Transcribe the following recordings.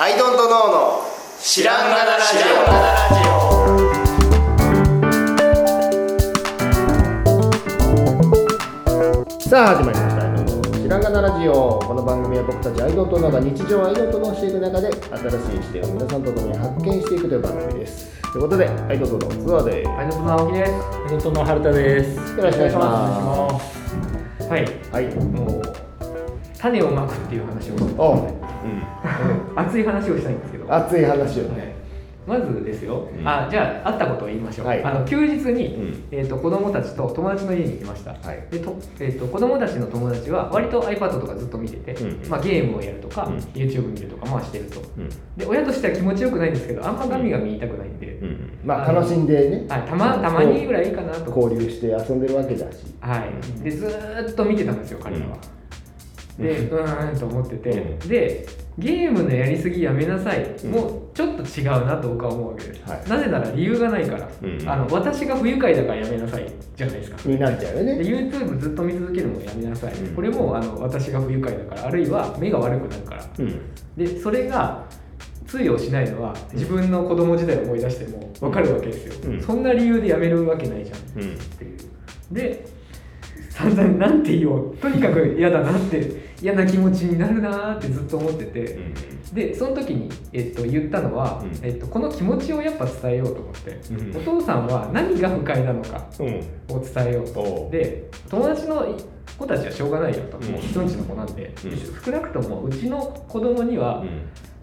アイドントノーの知らんがなラジオ。さあ始まりました。アイドントノーの知らんがなラジオ。この番組は僕たちアイドントノーが日常をアイドントノーしていく中で新しい視点を皆さんと共に発見していくという番組です。ということでアイドントノーツアーで。アイドントの青木です。アイドントの春田です。よろしくお願いしおます。はい。すはい。もう種をまくっていう話を。おう、熱い話をしたいんですけど。うん、熱い話をね、はい。まずですよ、うん。あじゃあ会ったことを言いましょう、はい。あの休日に、うん。えー、と子供たちと友達の家に行きました、はい。でとえー、と子供たちの友達は割と iPad とかずっと見てて、うんまあ、ゲームをやるとか、うん。YouTube 見るとかまあしてると。うん。で親としては気持ちよくないんですけどあんまガミガミ言いたくないんで、うん、まあ楽しんでね。はい、たまたまにぐらいいいかなと。交流して遊んでるわけだし。はい、でずーっと見てたんですよ彼らは、うんでうーんと思ってて、うん。でゲームのやりすぎやめなさい、うん。もうちょっと違うなと僕は思うわけです、はい。なぜなら理由がないから、うんあの私が不愉快だからやめなさいじゃないですか。になっちゃうよでね YouTube ずっと見続けるのもやめなさい、うん。これもあの私が不愉快だからあるいは目が悪くなるから。うん。でそれが通用しないのは自分の子供時代を思い出しても分かるわけですよ、うん。そんな理由でやめるわけないじゃん。うん。っていう。で散々なんて言おう。とにかく嫌だなって嫌な気持ちになるなってずっと思ってて、でその時に、えっと、言ったのは、うん。えっと、この気持ちをやっぱ伝えようと思って、うん。お父さんは何が不快なのかうん。を伝えようと。で友達の子たちはしょうがないよと、うん。もう人んちの子なんで、うん。少なくともうちの子供には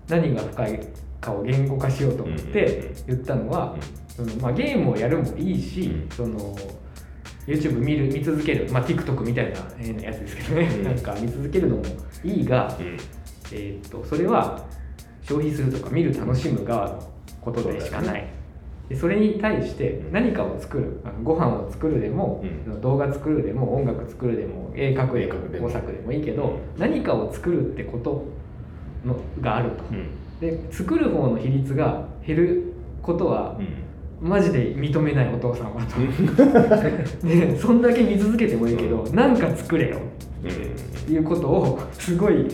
何が不快かを言語化しようと思って言ったのは、そのまあ、ゲームをやるもいいし、うん。その YouTube 見る見続ける、まあ、TikTok みたいな変なやつですけどね、うん。なんか見続けるのもいいが、うん。えー、とそれは消費するとか見る楽しむ側のことでしかない。でそれに対して何かを作るあのご飯を作るでも、うん。動画作るでも音楽作るでも絵描くでも絵描くでも。工作でもいいけど、うん。何かを作るってことのがあると、うん。で作る方の比率が減ることは、マジで認めないお父さんはと。で そんだけ見続けてもいいけど、う。なんか作れよ。っていうことをすごい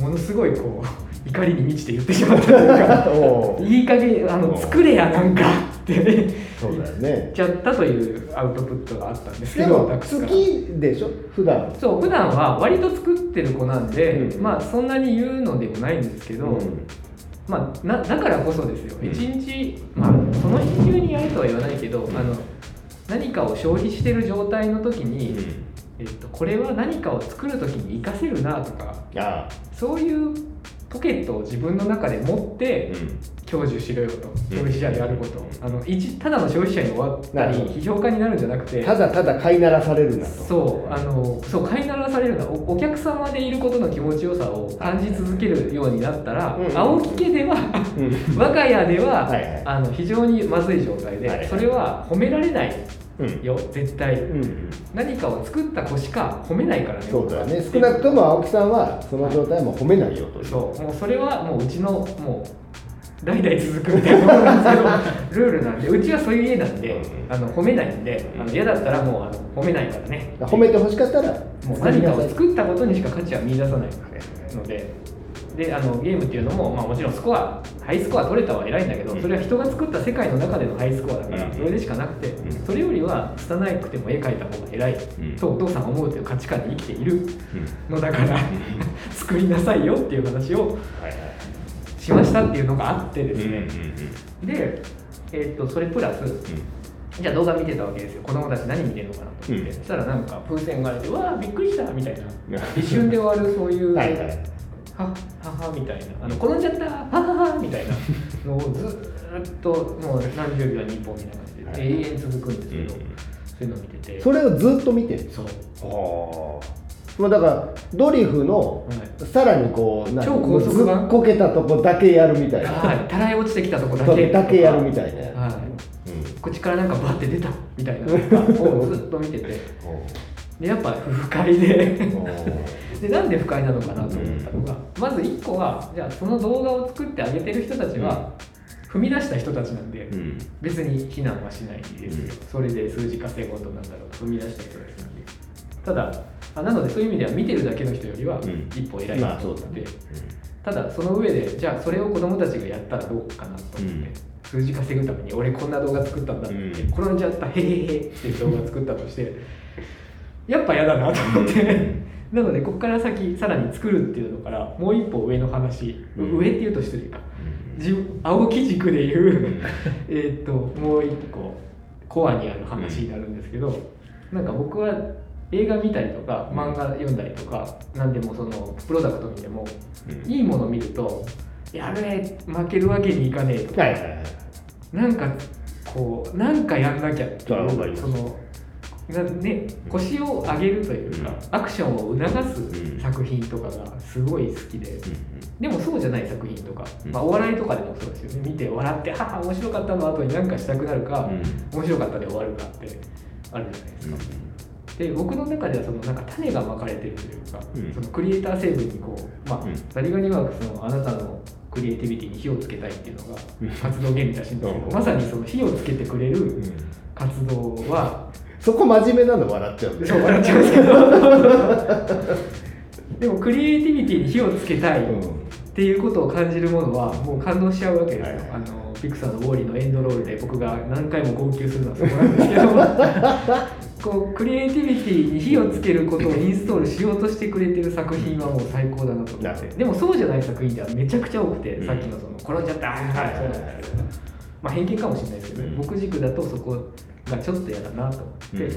ものすごいこう怒りに満ちて言ってしまったというか いい加減あのう。ん作れやなんかってそうだよ言っねちゃったというアウトプットがあったんですけど好きでしょ？普段。そう普段は割と作ってる子なんで、うん。まあそんなに言うのでもないんですけど、うんまあ、なだからこそですよ、うん。一日、まあ、その日中にやるとは言わないけど、あの何かを消費してる状態の時に、えっと、これは何かを作る時に活かせるなとかあ。そういうポケットを自分の中で持って享受しろよと、消費者であること。をあの一ただの消費者に終わったり批評家になるんじゃなくてただただ飼いならされるなと。そうあのそう飼いならされるなおお客様でいることの気持ちよさを感じ続けるようになったら、うん。青木家ではうん。我が家では、あの非常にまずい状態で、それは褒められないうん。よ絶対、うん何かを作った子しか褒めないからね。そうだよね。少なくとも青木さんはその状態も褒めないよという。そう。もうそれはもううちのもう代々続くみたいなものなんですけど ルールなんで。うちはそういう家なんで、うんあの褒めないんであの嫌だったらもうあの褒めないからね。褒めてほしかったら。もう何かを作ったことにしか価値は見出さないのでであのゲームっていうのも、まあ、もちろんスコアハイスコア取れたは偉いんだけどうん。それは人が作った世界の中でのハイスコアだからうん。それでしかなくてうん。それよりは拙くても絵描いた方が偉いうん。とお父さんは思うという価値観に生きているうん。のだから作りなさいよっていう話をしましたっていうのがあってですうんねで、えー、とそれプラスじゃあ動画見てたわけですよ。子供たち何見てるのかなと思って、うん。そしたらなんか風船があれて「わあびっくりした」みたいな。うん一瞬で終わるそういうはいはいはははみたいな。あの転んじゃった。はははみたいな。のをずーっともう何十秒に1本みたいな感じで永遠続くんですけど、うん。そういうのを見てて。それをずっと見てる。そう。ああだからドリフのはい。さらにこう何？超高速版？ずっこけたとこだけやるみたいな。はい。たらい落ちてきたとこだけ。だけやるみたいな。はい。うん。口からなんかバッて出たみたいなのをずっと見てて。でやっぱ不快ででなんで不快なのかなと思ったのが、まず1個はじゃあその動画を作ってあげてる人たちは、踏み出した人たちなんで、うん。別に非難はしないですよ、うん。それで数字稼ごうとなんだろうと踏み出した人たちなんで。ただあなのでそういう意味では見てるだけの人よりはうん。一歩偉いまあそうだね。でただその上でじゃあそれを子供たちがやったらどうかなと思って、うん。数字稼ぐために俺こんな動画作ったんだって転んじゃったへへへっていう動画作ったとしてやっぱ嫌だなと思ってなのでここから先さらに作るっていうのからもう一歩上の話、うん。上っていうと失礼か。自分青木軸でいう えーっともう一個コアにある話になるんですけど、なんか僕は映画見たりとか漫画読んだりとか何でもそのプロダクト見てもうん。いいもの見るとやべえ負けるわけにいかねえとか、はいはいはいなんかこうなんかやんなきゃっていうそのなね腰を上げるというか、アクションを促す作品とかがすごい好きで、でもそうじゃない作品とか、うん。まあ、お笑いとかでもそうですよね。見て笑って「はは面白かった」の後に何かしたくなるか、面白かったで終わるかってあるじゃないですか。で僕の中ではそのなんか種がまかれてるというか、うん。そのクリエイター成分にこうまあ、うん。ザリガニワークスのあなたのクリエイティビティに火をつけたいっていうのがうん。活動原理らしいんですけど、う。んまさにその火をつけてくれる活動は、そこ真面目なの笑っちゃうんでそう笑っちゃうんですけど。でもクリエイティビティに火をつけたいっていうことを感じるものはもう感動しちゃうわけですよ、はいはいあのピクサーの「ウォーリー」のエンドロールで僕が何回も号泣するのはそこなんですけど。こうクリエイティビティに火をつけることをインストールしようとしてくれてる作品はもう最高だなと思って。でもそうじゃない作品ではめちゃくちゃ多くて、うん。さっきのその転んじゃったはいはいなまあ偏見かもしれないですけど、うん。僕軸だとそこがちょっと嫌だなと思って、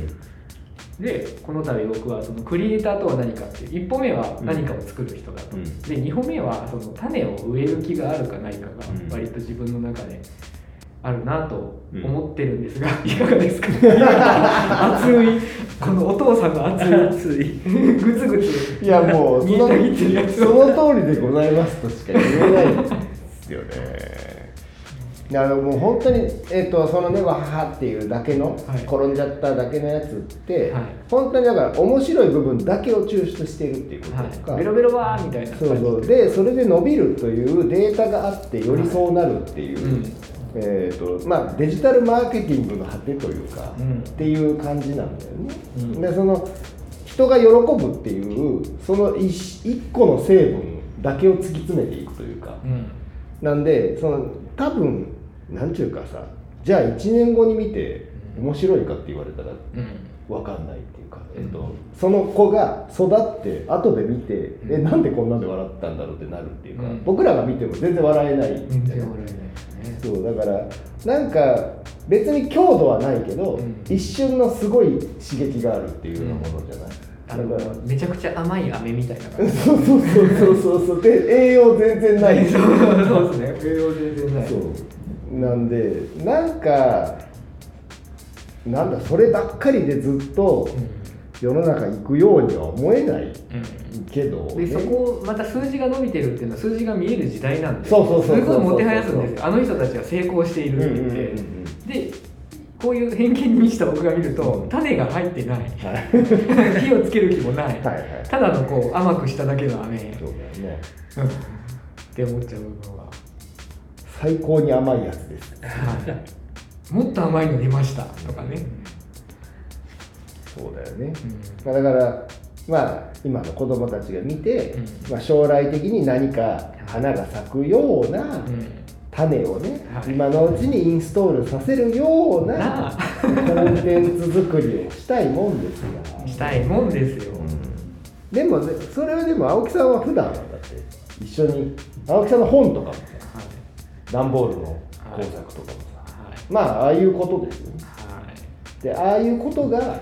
でこの度僕はそのクリエイターとは何かっていう一歩目は何かを作る人だと、うん。で2歩目はその種を植える気があるかないかがうん。割と自分の中であるなと思ってるんですが、いかがですか？熱い。このお父さんの熱い。熱い。グツグツいやもうその通りでございますとしか言えないですよね。いやあのもう本当に、えっとそのねわははっていうだけの、はい。転んじゃっただけのやつって、はい。本当にだから面白い部分だけを抽出しているっていうことですか、はい、ベロベロわーみたいなそうそう。でそれで伸びるというデータがあってよりそうなるっていう、うん。えーとまあ、デジタルマーケティングの果てというか、うん。っていう感じなんだよね。うん。でその人が喜ぶっていうその一一個の成分だけを突き詰めていくというか、うん。なんでその多分なんていうかさじゃあ1年後に見て面白いかって言われたらうん。分かんないっていうか、うん。えっと、その子が育って後で見て、うん。えなんでこんなんで笑ったんだろうってなるっていうか、うん。僕らが見ても全然笑えない。全みたいなね。そうだからなんか別に強度はないけど、うん。一瞬のすごい刺激があるっていうようなものじゃない、あのめちゃくちゃ甘い飴みたいな感じ。そうそうそうそうそう。そうで栄養全然ない。そうそうですね栄養全然ない。そうなんでなんかなんだそればっかりでずっと世の中行くようには思えないけど、でそこまた数字が伸びてるっていうのは数字が見える時代なんでそうそうそうそうすごいもてはやすんですよ。あの人たちは成功していうんうんるって。うんうん言って、でこういう偏見に満ちた僕が見ると、うん。種が入ってない。はい。火をつける気もない、はいはい。ただのこう甘くしただけの飴、うん、っそうだよね。て思っちゃう部分は、最高に甘いやつです。はい、もっと甘いの出ました。とかね、そうだよね、うん。まあだからまあ今の子供たちが見て、うん。まあ、将来的に何か花が咲くようなうん。種をね、はい。今のうちにインストールさせるようなコンテンツ作りをしたいもんですが したいもんですよ、でもねそれはでも青木さんは普段はだって一緒に青木さんの本とかも段ボールの工作とかもさ、はい。まあああいうことですよね。はい。でああいうことが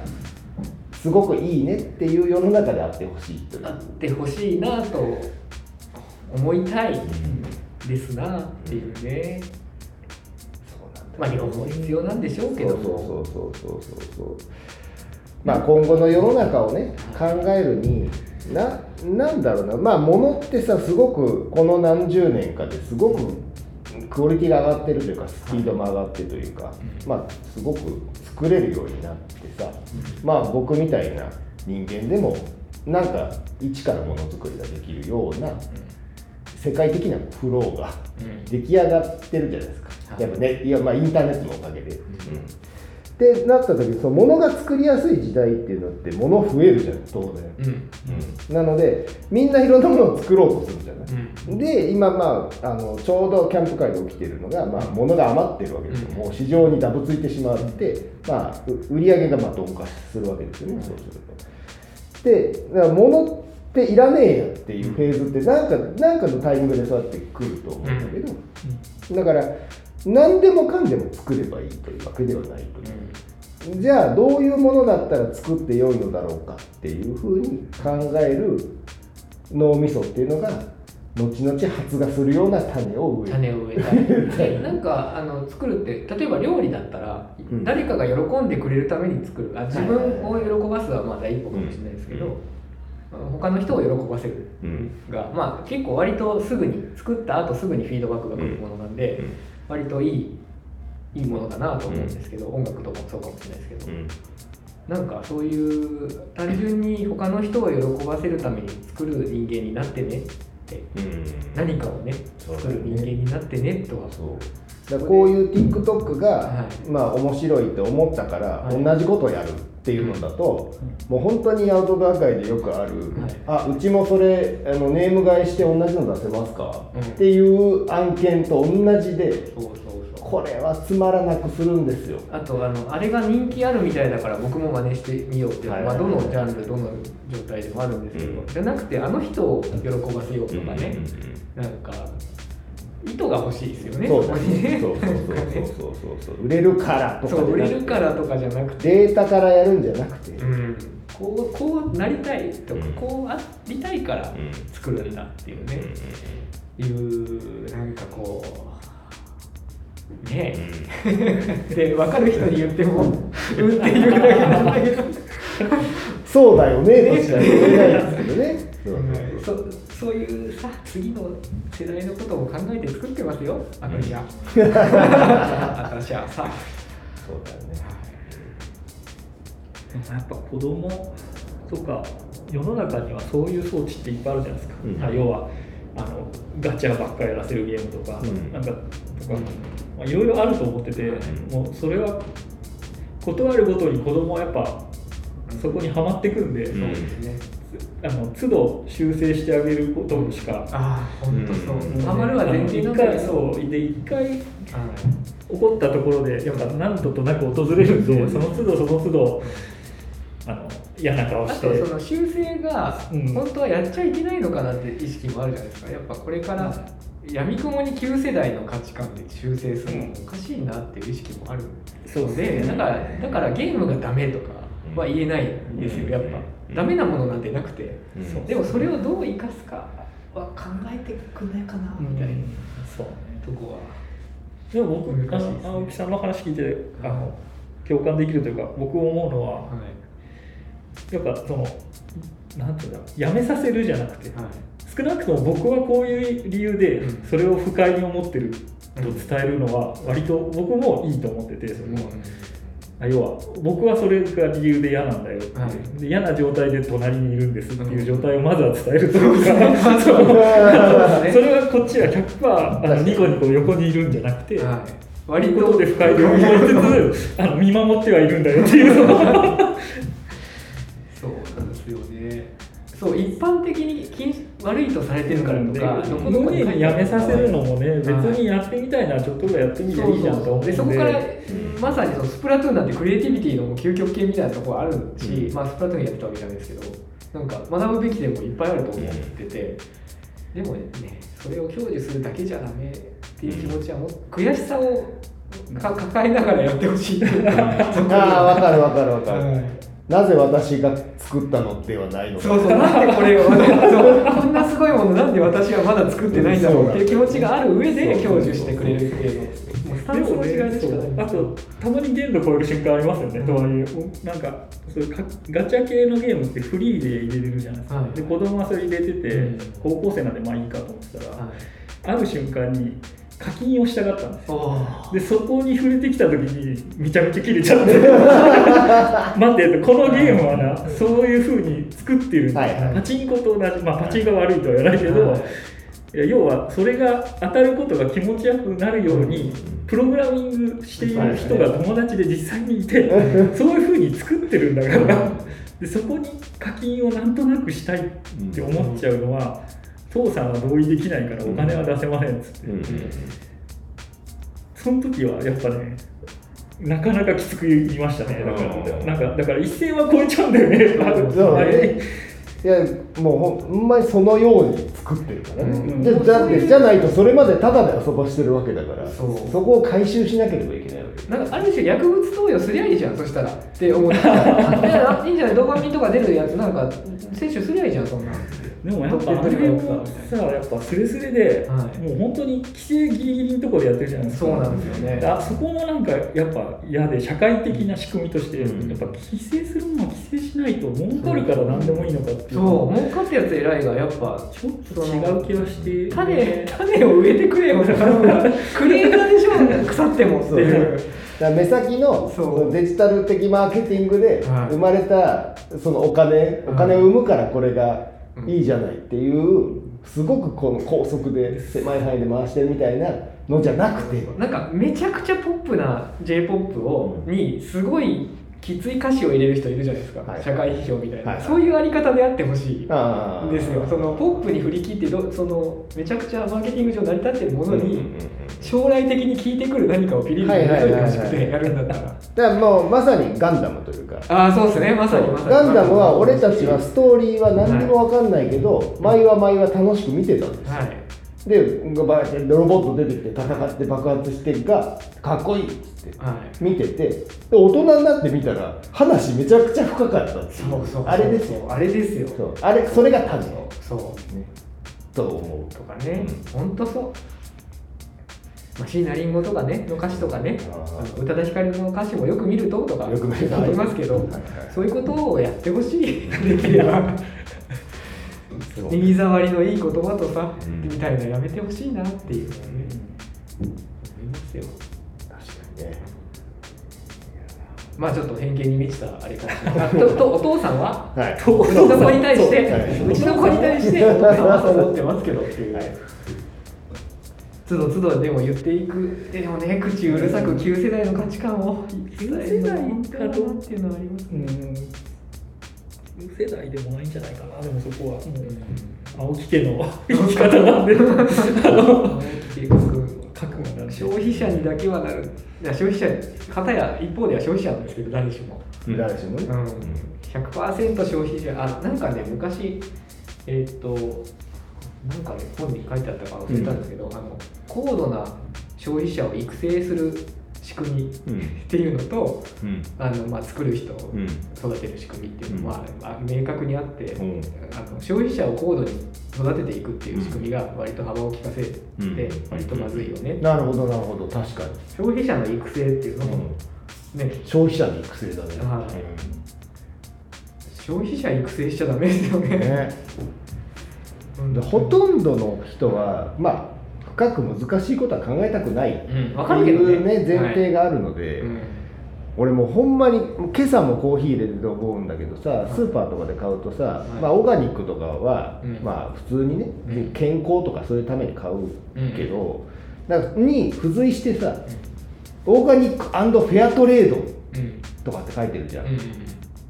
すごくいいねっていう世の中であってほしいという。あってほしいなと思いたいですなっていうね、そうまあ両方必要なんでしょうけど。そうそうそうそうそうそうそう。まあ今後の世の中をね考えるにななんだろうな。まあ物ってさすごくこの何十年かですごくクオリティが上がってるというかスピードも上がってというか、まあすごく作れるようになってさ、まあ僕みたいな人間でもなんか一からものづくりができるような世界的なフローがうん。出来上がってるじゃないですか、はい。やっぱねいやまあインターネットのおかげで、うんってなった時その物が作りやすい時代っていうのって物増えるじゃん当然、うん。なのでみんないろんなものを作ろうとするじゃない、うん。で今まああのちょうどキャンプ界で起きてるのが、まあ、物が余ってるわけですよ、うん。もう市場にダブついてしまって、まあ、う売り上げがまあ鈍化するわけですよね、そうすると。でだから物っていらねえやっていうフェーズってなんかなんかのタイミングでそうやってくると思うんだけど、だから何でもかんでも作ればいいというわけではないという。じゃあどういうものだったら作ってよいのだろうかっていうふうに考える脳みそっていうのが後々発芽するような種を植える。種を植えたいで なんかあの作るって例えば料理だったら、うん誰かが喜んでくれるために作る。あ自分を喜ばすはまあ第一歩かもしれないですけど、うん。他の人を喜ばせるうん。が、まあ、結構割とすぐに作った後すぐにフィードバックが来るものなんで、うん。割といいいいものだなと思うんですけど、音楽とかもそうかもしれないですけど、うん。なんかそういう単純に他の人を喜ばせるために作る人間になってねって。うん。何かをね作る人間になってねとは。そう。だこういう TikTok が、はい。まあ面白いって思ったから、はい。同じことをやるっていうのだと、もう本当にアウトドア界でよくある、はい。あうちもそれあのネーム買いして同じの出せますか、うん。っていう案件と同じでそうこれはつまらなくするんですよ。あとあのあれが人気あるみたいだから僕も真似してみようっていうのは、はい。まあ、どのジャンルどの状態でもあるんですけど、うん。じゃなくてあの人を喜ばせようとかね、なんか意図が欲しいですよねそうそうそうそうそうそうそうそう。売れるからとかそう売れるからとかじゃなくて、データからやるんじゃなくて、うん、こうこうなりたいとか、うん。こうありたいからうん作るんだっていうね、いうなんかこうね。え、で分かる人に言っても うんっていうだけなんだけど。そうだよねとしか言えないですけどね。そうそそういうさ次の世代のことを考えて作ってますよ。私は。私はさ。そうだよね。やっぱ子供とか世の中にはそういう装置っていっぱいあるじゃないですか、うん。あ要はあのガチャばっかりやらせるゲームとか、うん。なんかとか、まあ、いろいろあると思ってて、もうそれは断るごとに子供はやっぱそこにはまってくんで、うですね。あの都度修正してあげることしか、ああ本当そう、うん。ハマるは前提なんだけど。一回そう。で一回はい。起こったところでやっぱ何度となく訪れるん。で、その都度その都度あの嫌な顔あして。とその修正がうん。本当はやっちゃいけないのかなって意識もあるじゃないですか。やっぱこれから闇雲に旧世代の価値観で修正するのもおかしいなっていう意識もあるそうのでだからだからゲームがダメとかは言えないんですよやっぱ。ダメなものなんてなくて。う。んでもそれをどう生かすかは考えてくんないかなみたいな。そう。とこは。でも僕あ難しいですねの青木さんの話聞いてあの共感できるというか僕思うのははい。やっぱそのなんていうんだろうやめさせるじゃなくてはい少なくとも僕はこういう理由でうん。それを不快に思ってると伝えるのは割と僕もいいと思っててそのあ要は僕はそれが理由で嫌なんだよってはい。で嫌な状態で隣にいるんですっていう状態をまずは伝えるというか、そうそのねそれはこっちは100%あのニコニコ横にいるんじゃなくて、はい。と割と。とで不快に思いつつあの見守ってはいるんだよっていうそう一般的に禁止悪いとされてるからとかどこにやめさせるのもね、はい別にやってみたいなちょっとぐらいやってみりゃいいじゃんと思う。んででそこからまさにそのスプラトゥーンなんてクリエイティビティの究極系みたいなところあるし、うん。まあ、スプラトゥーンやってたわけじゃないですけどなんか学ぶべきでもいっぱいあると思ってて、でもねそれを享受するだけじゃダメっていう気持ちはもう悔しさをか抱えながらやってほしいっていうかああわかるわかるわかる、はいなぜ私が作ったのではないのか。そうそう、なんでこれを、そうこんなすごいもの、なんで私はまだ作ってないんだろうっていう気持ちがある上で享受してくれるっていうの、もうスタンスの違いでしかない。あとたまに限度超える瞬間ありますよね、とはいえなんかそうかガチャ系のゲームってフリーで入れれるじゃないですか、はい。で子供はそれ入れてて、うん。高校生なんでまあいいかと思ってたら、はい。会う瞬間に課金をしたかったんですでそこに触れてきた時にめちゃめちゃ切れちゃって。待ってこのゲームはなそういうふうに作ってるんだ、はいはい。パチンコと同じまあパチンコが悪いとは言わないけど、はい要はそれが当たることが気持ちよくなるようにプログラミングしている人が友達で実際にいてそういうふうに作ってるんだから。でそこに課金をなんとなくしたいって思っちゃうのは父さんは同意できないからお金は出せませんっつって。その時はやっぱねなかなかきつく言いましたね。だからなんかだから一線は超えちゃうんだよね。い。やもうほんまにそのように作ってるからね、うん。でだってじゃないとそれまでタダで遊ばしてるわけだからそこを回収しなければいけないなんかある種薬物投与すりゃいいじゃんそしたらって思ってた。いやいいんじゃないドーパミンとか出るやつなんか摂取すりゃいいじゃんそんな。んでもやっぱあれも。さやっぱスレスレで、はい。もう本当に規制ギリギリのところでやってるじゃないですか。そうなんですよね。あそこもなんかやっぱ嫌で社会的な仕組みとして、うん。やっぱ規制するのは規制しないと儲かるから何でもいいのかっていう。そう儲かったやつ偉いがやっぱちょっと違う気がして。種種を植えてくれよ クリエイターでしょ腐っても。っていうだ目先のデジタル的マーケティングではい。生まれたそのお金お金を生むからこれがいいじゃないっていうすごくこの高速で狭い範囲で回してるみたいなのじゃなくて。なんかめちゃくちゃポップな j p o p をにすごいきつい歌詞を入れる人いるじゃないですか、はい。社会批評みたいな、はい。そういうあり方であってほしい。ですよ。そのポップに振り切ってどそのめちゃくちゃマーケティング上成り立ってるものに、将来的に聞いてくる何かをピリリと入れといてほしくてやるんだったら。だからもうまさにガンダムというか。ああそうですね。まさにまさに。ガンダムは俺たちはストーリーは何にも分かんないけど、毎は毎は楽しく見てたんですよ。はい。でロボット出てきて戦って爆発してがかっこいいっつってはい。見ててで大人になってみたら話めちゃくちゃ深かったそうそうあれですよ。あれですよ。あれそれがタジそう。と思とかね、ほんとそう。まあ、椎名林檎とかねの歌詞とかね宇多田ヒカルの歌詞もよく見るととかよく見ると。ありますけど、はいはいそういうことをやってほしいできれば耳障りのいい言葉とさ、うん。みたいなのやめてほしいなっていう。ね思いますよ。確かにね。まあちょっと偏見に満ちたあれかも ととお父さんは？はい。うちの子に対してう。ちの子に対してお父さんはそう思ってますけどっていう、はい都度都度でも言っていく。でもね口うるさく旧世代の価値観を旧世代かどうっていうのはありますうんね、世代でもないんじゃないかな。でもそこはもう青木家の生き方なんで。消費者にだけはなる。いや消費者片や一方では消費者なんですけど誰しも、誰しもね。うん、100%消費者。あなんかね昔えーっとなんかね本に書いてあったか忘れたんですけど、あの高度な消費者を育成する仕組みうん。っていうのとうん。あの、まあ、作る人をうん。育てる仕組みっていうのは、まあ、明確にあって、うん。あの消費者を高度に育てていくっていう仕組みが割と幅を利かせてうん。割とまずいよね、なるほどなるほど。確かに、消費者の育成っていうのも、ね。消費者の育成だね、はい。消費者育成しちゃダメですよね。ね。うんでほとんどの人はまあ深く難しいことは考えたくない。って。いうね前提があるので、うん。俺もうほんまに今朝もコーヒー入れてて思うんだけどさスーパーとかで買うとさ、い。まあ、オーガニックとかは、うん。まあ普通にね、うん。健康とかそういうために買うけど、なんかに付随してさ、オーガニックフェアトレードうん。とかって書いてるじゃん。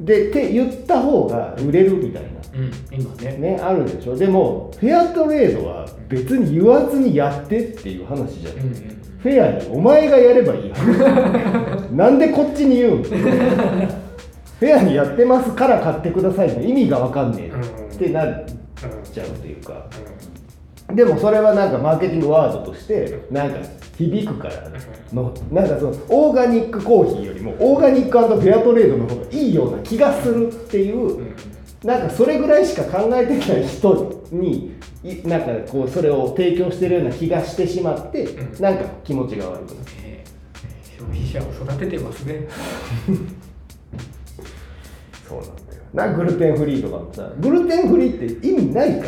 でって言った方が売れるみたいなうん今ね。ねあるでしょ？でもフェアトレードは別に言わずにやってっていう話じゃん、うんうん。フェアにお前がやればいい。話 なんでこっちに言うん？フェアにやってますから買ってくださいの意味が分かんねえ。ってなっちゃうというか。でもそれはなんかマーケティングワードとしてなんか響くから。のなんかそのオーガニックコーヒーよりもオーガニックフェアトレードの方がいいような気がするっていうなんかそれぐらいしか考えてない人にいなんかこうそれを提供してるような気がしてしまって、うん。なんか気持ちが悪くなるえー消費者を育ててますね。そうなんだよなグルテンフリーとかもさ。グルテンフリーって意味ないか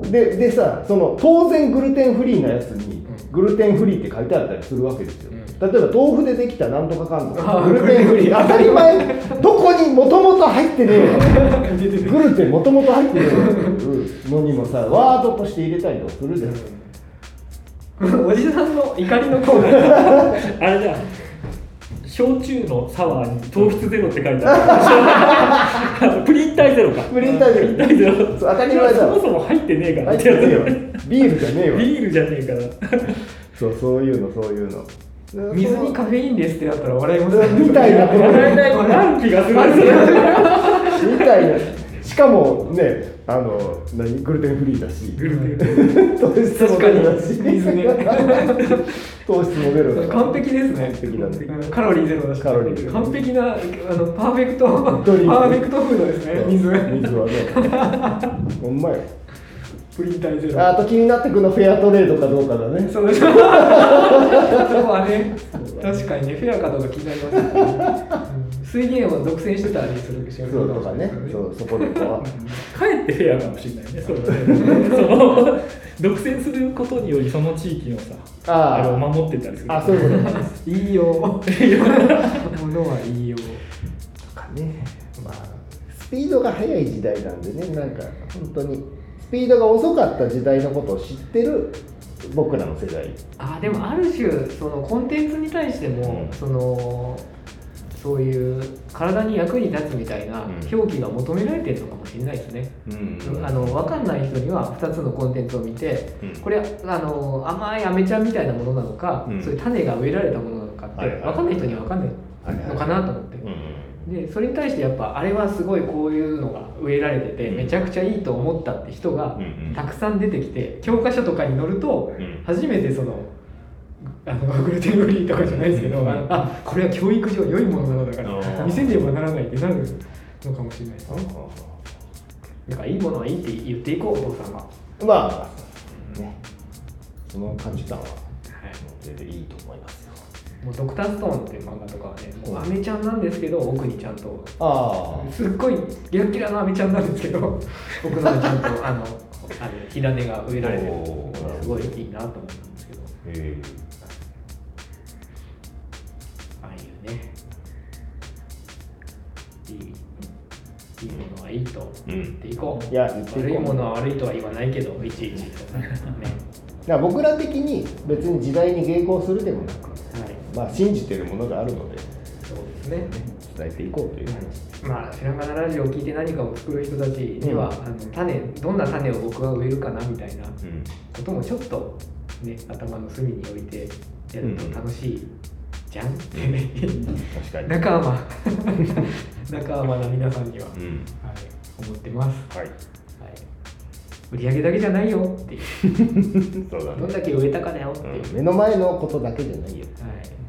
ら。ででさその当然グルテンフリーなやつにグルテンフリーって書いてあったりするわけですよ、うん例えば豆腐でできたなんとかかんとかグルテンフリー。当たり前。どこにもともと入ってねえよ。グルテンもともと入ってねえのにもさワードとして入れたりとかするじゃん、おじさんの怒りのコーナー。あれじゃん焼酎のサワーに糖質ゼロって書いてある。プリン体ゼロか。プリン体ゼロ。ゼロ。当たり前だ。そもそも入ってねえから。入ってねえよ。ビールじゃねえわビールじゃねえから。そうそういうのそういうの水にカフェインですってなったら笑いますみたいな。こと笑えないもなる気がする。みたいな。しかもねあの何グルテンフリーだし。グルテン糖質もゼロだし。確かに水ね。糖質もゼロだから。完璧ですね。完璧だカロリーゼロだし。カロリーゼロ。完璧なあのパーフェクト パーフェクトフードですね水。水はね。ほんまよプリン体ゼロ。あと気になってくるのフェアトレードかどうかだね。そう。で すそこはね。確かにねフェアかどうか気になりますね、うん。水源を独占してたりするしそうとかね。そうそこでこうかえってフェアかもしれないね。それねその独占することによりその地域のさあー。あれを守ってたりする。あそういうこと。かいいよ。ものはいいよ。とかね。まあスピードが速い時代なんでねなんか本当にスピードが遅かった時代のことを知ってる僕らの世代。あでもある種そのコンテンツに対しても、うん。そのそういう体に役に立つみたいなうん。表記が求められてるのかもしれないですね、うん。あの分かんない人には2つのコンテンツを見て、うん。これあの甘いアメちゃんみたいなものなのか、うん。そういう種が植えられたものなのかって、はいはい分かんない人には分かんないのかなと思っでそれに対してやっぱあれはすごいこういうのが植えられてて、うん。めちゃくちゃいいと思ったって人がたくさん出てきて教科書とかに載るとうん。初めてそのあのグルテンフリーとかじゃないですけど、うん。ああこれは教育上良いものなのだから見せねばならないってなるのかもしれないですねだからいいものはいいって言っていこうお父さんは、はまあねその価値観は全然いいと思いますもうドクターストーンっていう漫画とかはねもうアメちゃんなんですけど奥にちゃんと。あすっごいギラッギラのアメちゃんなんですけど 僕のはちゃんとあのあの火種が植えられてる。すごいいいなと思ったんですけど。へああいうね。いいいいものはいいと言っていこう、いや言っていこう。悪いものは悪いとは言わないけどいちいち。ねだから僕ら的に別に時代に迎合するでもなくはいまあ信じてるものがあるのでそうですね。伝えていこうという。話まあひらがなラジオを聞いて何かを作る人たちには、うん。あの種どんな種を僕は植えるかなみたいなうん。こともちょっとね頭の隅に置いてやると楽しいじゃん、確かに。仲間。仲間な皆さんには、はい、うん思ってます、はい。はい、売り上げだけじゃないよっていう。そうだどんだけ植えたかだよっていう、うん。目の前のことだけじゃないよ。ははい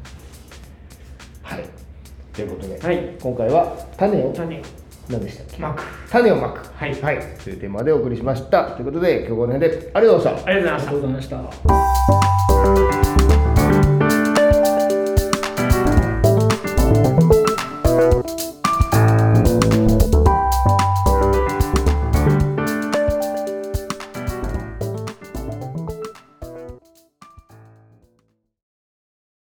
ということで、い、はい、今回は種を種。を何でしたっけ？まく。種をまく。はい。はい、というテーマでお送りしました。ということで今日はこの辺で。ありがとうございました。ありがとうございました